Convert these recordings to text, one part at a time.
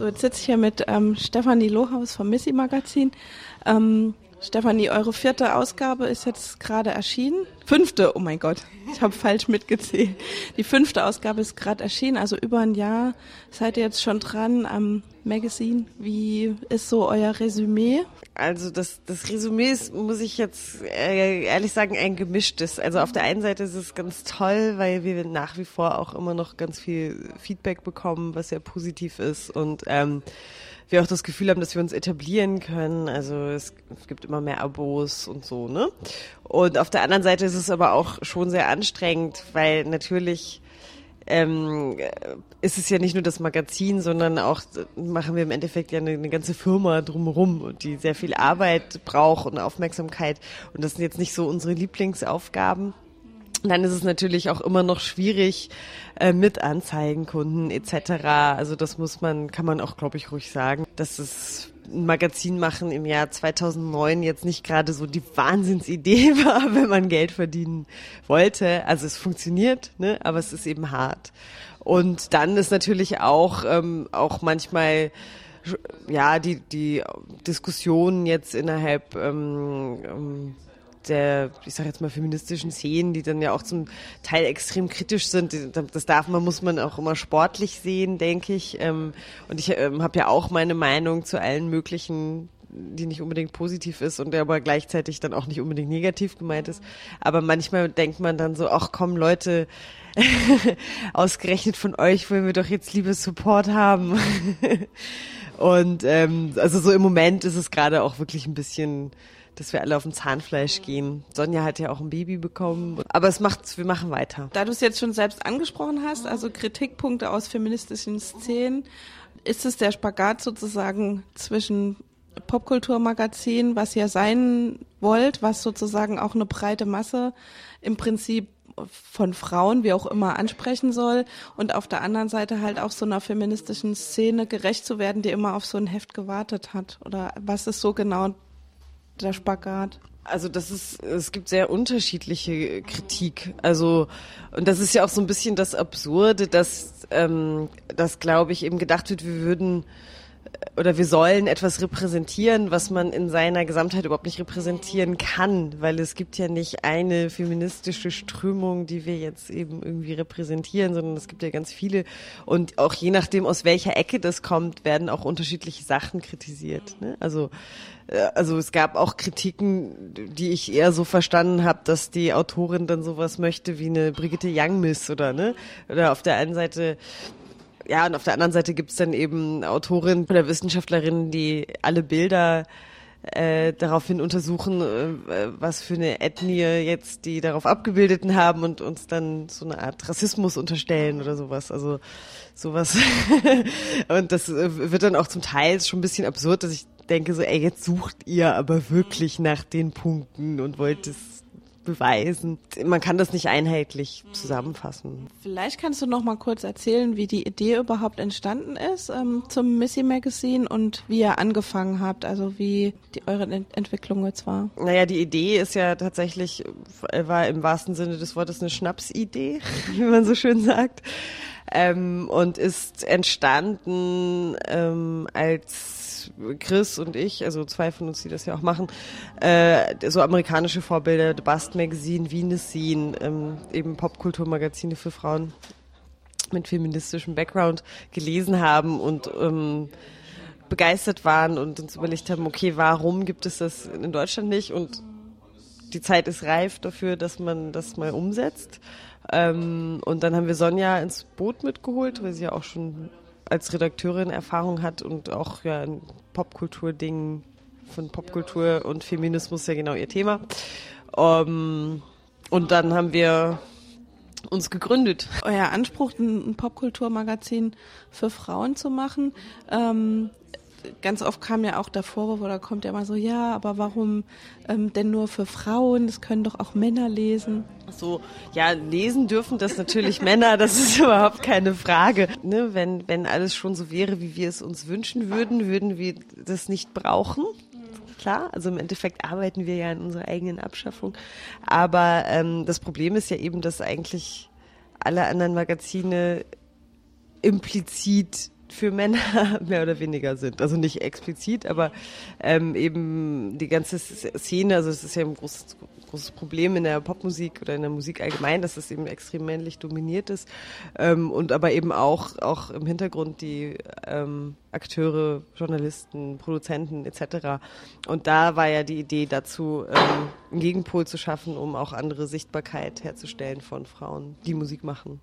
So, jetzt sitze ich hier mit ähm, Stefanie Lohaus vom Missy Magazin. Ähm, Stefanie, eure vierte Ausgabe ist jetzt gerade erschienen. Fünfte, oh mein Gott, ich habe falsch mitgezählt. Die fünfte Ausgabe ist gerade erschienen, also über ein Jahr seid ihr jetzt schon dran am Magazine. Wie ist so euer Resümee? Also das, das Resümee ist, muss ich jetzt äh, ehrlich sagen, ein gemischtes. Also auf der einen Seite ist es ganz toll, weil wir nach wie vor auch immer noch ganz viel Feedback bekommen, was sehr positiv ist und ähm, wir auch das Gefühl haben, dass wir uns etablieren können. Also es, es gibt immer mehr Abos und so, ne? Und auf der anderen Seite ist es aber auch schon sehr anstrengend, weil natürlich ähm, ist es ja nicht nur das Magazin, sondern auch machen wir im Endeffekt ja eine, eine ganze Firma drumherum, die sehr viel Arbeit braucht und Aufmerksamkeit. Und das sind jetzt nicht so unsere Lieblingsaufgaben dann ist es natürlich auch immer noch schwierig äh, mit Anzeigenkunden etc. Also das muss man, kann man auch, glaube ich, ruhig sagen, dass es ein Magazin machen im Jahr 2009 jetzt nicht gerade so die Wahnsinnsidee war, wenn man Geld verdienen wollte. Also es funktioniert, ne? aber es ist eben hart. Und dann ist natürlich auch ähm, auch manchmal ja die die Diskussion jetzt innerhalb ähm, ähm, der, ich sage jetzt mal, feministischen Szenen, die dann ja auch zum Teil extrem kritisch sind. Das darf man, muss man auch immer sportlich sehen, denke ich. Ähm, und ich ähm, habe ja auch meine Meinung zu allen möglichen die nicht unbedingt positiv ist und der aber gleichzeitig dann auch nicht unbedingt negativ gemeint ist. Aber manchmal denkt man dann so, ach komm Leute, ausgerechnet von euch wollen wir doch jetzt liebe Support haben. und ähm, also so im Moment ist es gerade auch wirklich ein bisschen dass wir alle auf dem Zahnfleisch gehen. Sonja hat ja auch ein Baby bekommen. Aber es macht, wir machen weiter. Da du es jetzt schon selbst angesprochen hast, also Kritikpunkte aus feministischen Szenen, ist es der Spagat sozusagen zwischen Popkulturmagazin, was ihr sein wollt, was sozusagen auch eine breite Masse im Prinzip von Frauen, wie auch immer, ansprechen soll und auf der anderen Seite halt auch so einer feministischen Szene gerecht zu werden, die immer auf so ein Heft gewartet hat? Oder was ist so genau der Spagat? Also das ist, es gibt sehr unterschiedliche Kritik. Also und das ist ja auch so ein bisschen das Absurde, dass, ähm, dass glaube ich eben gedacht wird, wir würden oder wir sollen etwas repräsentieren, was man in seiner Gesamtheit überhaupt nicht repräsentieren kann, weil es gibt ja nicht eine feministische Strömung, die wir jetzt eben irgendwie repräsentieren, sondern es gibt ja ganz viele und auch je nachdem, aus welcher Ecke das kommt, werden auch unterschiedliche Sachen kritisiert. Ne? Also äh, also es gab auch Kritiken, die ich eher so verstanden habe, dass die Autorin dann sowas möchte wie eine Brigitte Young-Miss oder ne oder auf der einen Seite ja, und auf der anderen Seite gibt's dann eben Autorinnen oder Wissenschaftlerinnen, die alle Bilder äh, daraufhin untersuchen, äh, was für eine Ethnie jetzt die darauf abgebildeten haben und uns dann so eine Art Rassismus unterstellen oder sowas. Also sowas. und das äh, wird dann auch zum Teil schon ein bisschen absurd, dass ich denke so, ey, jetzt sucht ihr aber wirklich nach den Punkten und wollt es beweisen. Man kann das nicht einheitlich zusammenfassen. Vielleicht kannst du noch mal kurz erzählen, wie die Idee überhaupt entstanden ist ähm, zum Missy Magazine und wie ihr angefangen habt, also wie die, eure Ent Entwicklung jetzt war. Naja, die Idee ist ja tatsächlich, war im wahrsten Sinne des Wortes eine Schnapsidee, wie man so schön sagt. Ähm, und ist entstanden ähm, als Chris und ich, also zwei von uns, die das ja auch machen, äh, so amerikanische Vorbilder, The Bust Magazine, Venus Scene, ähm, eben Popkulturmagazine für Frauen mit feministischem Background gelesen haben und ähm, begeistert waren und uns überlegt haben, okay, warum gibt es das in Deutschland nicht? Und die Zeit ist reif dafür, dass man das mal umsetzt. Ähm, und dann haben wir Sonja ins Boot mitgeholt, weil sie ja auch schon als Redakteurin Erfahrung hat und auch ja ein Popkultur-Ding von Popkultur und Feminismus ja genau ihr Thema. Um, ähm, und dann haben wir uns gegründet. Euer Anspruch, ein Popkulturmagazin für Frauen zu machen, ähm, ganz oft kam ja auch der Vorwurf oder kommt ja immer so, ja, aber warum ähm, denn nur für Frauen? Das können doch auch Männer lesen. So, ja, lesen dürfen das natürlich Männer, das ist überhaupt keine Frage. Ne, wenn, wenn alles schon so wäre, wie wir es uns wünschen würden, würden wir das nicht brauchen. Klar, also im Endeffekt arbeiten wir ja an unserer eigenen Abschaffung. Aber ähm, das Problem ist ja eben, dass eigentlich alle anderen Magazine implizit für Männer mehr oder weniger sind. Also nicht explizit, aber ähm, eben die ganze Szene, also es ist ja ein großes, großes Problem in der Popmusik oder in der Musik allgemein, dass es eben extrem männlich dominiert ist ähm, und aber eben auch, auch im Hintergrund die ähm, Akteure, Journalisten, Produzenten etc. Und da war ja die Idee dazu, ähm, einen Gegenpol zu schaffen, um auch andere Sichtbarkeit herzustellen von Frauen, die Musik machen.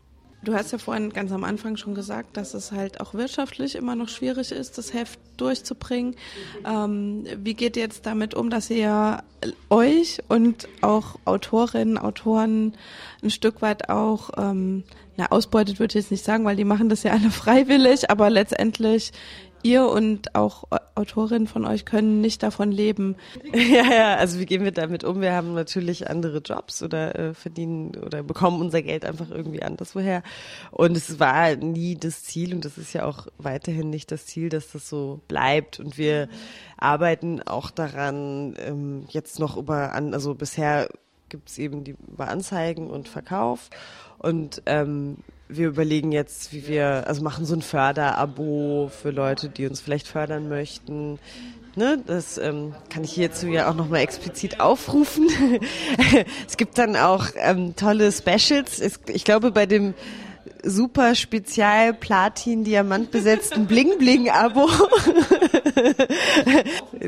Du hast ja vorhin ganz am Anfang schon gesagt, dass es halt auch wirtschaftlich immer noch schwierig ist, das Heft durchzubringen. Ähm, wie geht ihr jetzt damit um, dass ihr euch und auch Autorinnen, Autoren ein Stück weit auch, ähm, na, ausbeutet würde ich jetzt nicht sagen, weil die machen das ja alle freiwillig, aber letztendlich ihr und auch Autorinnen von euch können nicht davon leben. Ja, ja, also wie gehen wir damit um? Wir haben natürlich andere Jobs oder äh, verdienen oder bekommen unser Geld einfach irgendwie anderswoher. Und es war nie das Ziel und das ist ja auch weiterhin nicht das Ziel, dass das so bleibt. Und wir arbeiten auch daran, ähm, jetzt noch über, an, also bisher gibt es eben die über Anzeigen und Verkauf. Und ähm, wir überlegen jetzt, wie wir, also machen so ein Förderabo für Leute, die uns vielleicht fördern möchten. Ne, das ähm, kann ich hierzu ja auch nochmal explizit aufrufen. es gibt dann auch ähm, tolle Specials. Es, ich glaube, bei dem super Spezial Platin Diamant besetzten Bling Bling Abo.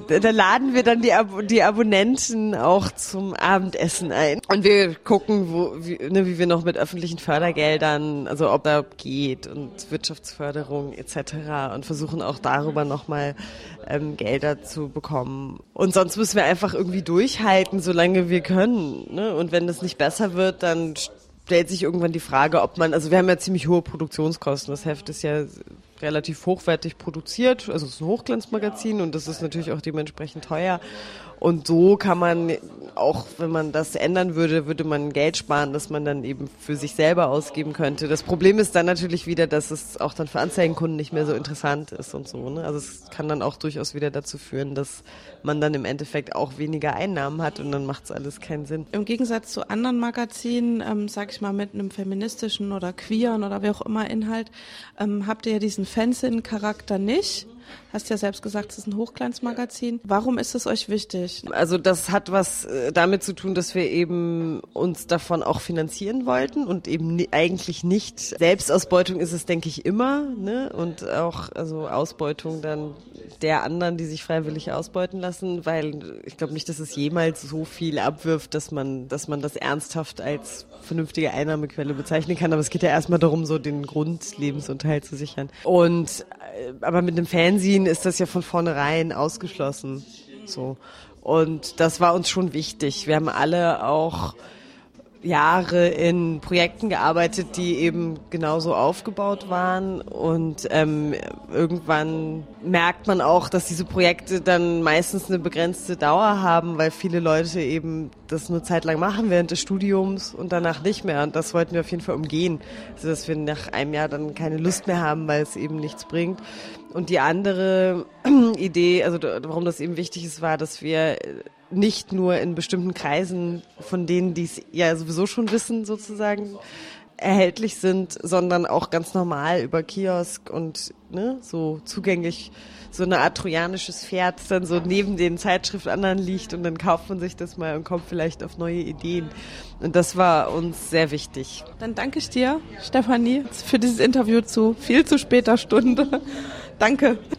da laden wir dann die, Ab die Abonnenten auch zum Abendessen ein. Und wir gucken, wo, wie, ne, wie wir noch mit öffentlichen Fördergeldern, also ob da geht und Wirtschaftsförderung etc. und versuchen auch darüber nochmal ähm, Gelder zu bekommen. Und sonst müssen wir einfach irgendwie durchhalten, solange wir können. Ne? Und wenn das nicht besser wird, dann stellt sich irgendwann die Frage, ob man, also wir haben ja ziemlich hohe Produktionskosten. Das Heft ist ja relativ hochwertig produziert, also es ist ein Hochglanzmagazin und das ist natürlich auch dementsprechend teuer. Und so kann man auch, wenn man das ändern würde, würde man Geld sparen, das man dann eben für sich selber ausgeben könnte. Das Problem ist dann natürlich wieder, dass es auch dann für Anzeigenkunden nicht mehr so interessant ist und so. Ne? Also es kann dann auch durchaus wieder dazu führen, dass man dann im Endeffekt auch weniger Einnahmen hat und dann macht es alles keinen Sinn. Im Gegensatz zu anderen Magazinen, ähm, sag ich mal, mit einem feministischen oder queeren oder wie auch immer Inhalt, ähm, habt ihr ja diesen Fansin-Charakter nicht. Hast ja selbst gesagt, es ist ein Hochglanzmagazin. Warum ist es euch wichtig? Also das hat was äh, damit zu tun, dass wir eben uns davon auch finanzieren wollten und eben eigentlich nicht. Selbstausbeutung ist es, denke ich, immer. Ne? Und auch also Ausbeutung dann der anderen, die sich freiwillig ausbeuten lassen, weil ich glaube nicht, dass es jemals so viel abwirft, dass man, dass man das ernsthaft als vernünftige Einnahmequelle bezeichnen kann. Aber es geht ja erstmal darum, so den Grundlebensunterhalt zu sichern. Und aber mit einem Fernsehen ist das ja von vornherein ausgeschlossen. So. Und das war uns schon wichtig. Wir haben alle auch Jahre in Projekten gearbeitet, die eben genauso aufgebaut waren. Und ähm, irgendwann merkt man auch, dass diese Projekte dann meistens eine begrenzte Dauer haben, weil viele Leute eben das nur zeitlang machen während des Studiums und danach nicht mehr. Und das wollten wir auf jeden Fall umgehen, also dass wir nach einem Jahr dann keine Lust mehr haben, weil es eben nichts bringt. Und die andere Idee, also warum das eben wichtig ist, war, dass wir nicht nur in bestimmten Kreisen, von denen die es ja sowieso schon wissen, sozusagen, erhältlich sind, sondern auch ganz normal über Kiosk und ne, so zugänglich so eine Art trojanisches Pferd dann so neben den Zeitschriften anderen liegt und dann kauft man sich das mal und kommt vielleicht auf neue Ideen. Und das war uns sehr wichtig. Dann danke ich dir, Stefanie, für dieses Interview zu viel zu später Stunde. Danke.